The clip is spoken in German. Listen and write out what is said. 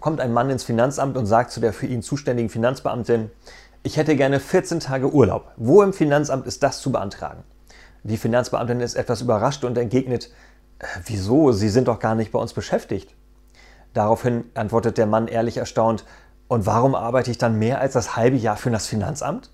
kommt ein Mann ins Finanzamt und sagt zu der für ihn zuständigen Finanzbeamtin, ich hätte gerne 14 Tage Urlaub. Wo im Finanzamt ist das zu beantragen? Die Finanzbeamtin ist etwas überrascht und entgegnet, äh, wieso? Sie sind doch gar nicht bei uns beschäftigt. Daraufhin antwortet der Mann ehrlich erstaunt, und warum arbeite ich dann mehr als das halbe Jahr für das Finanzamt?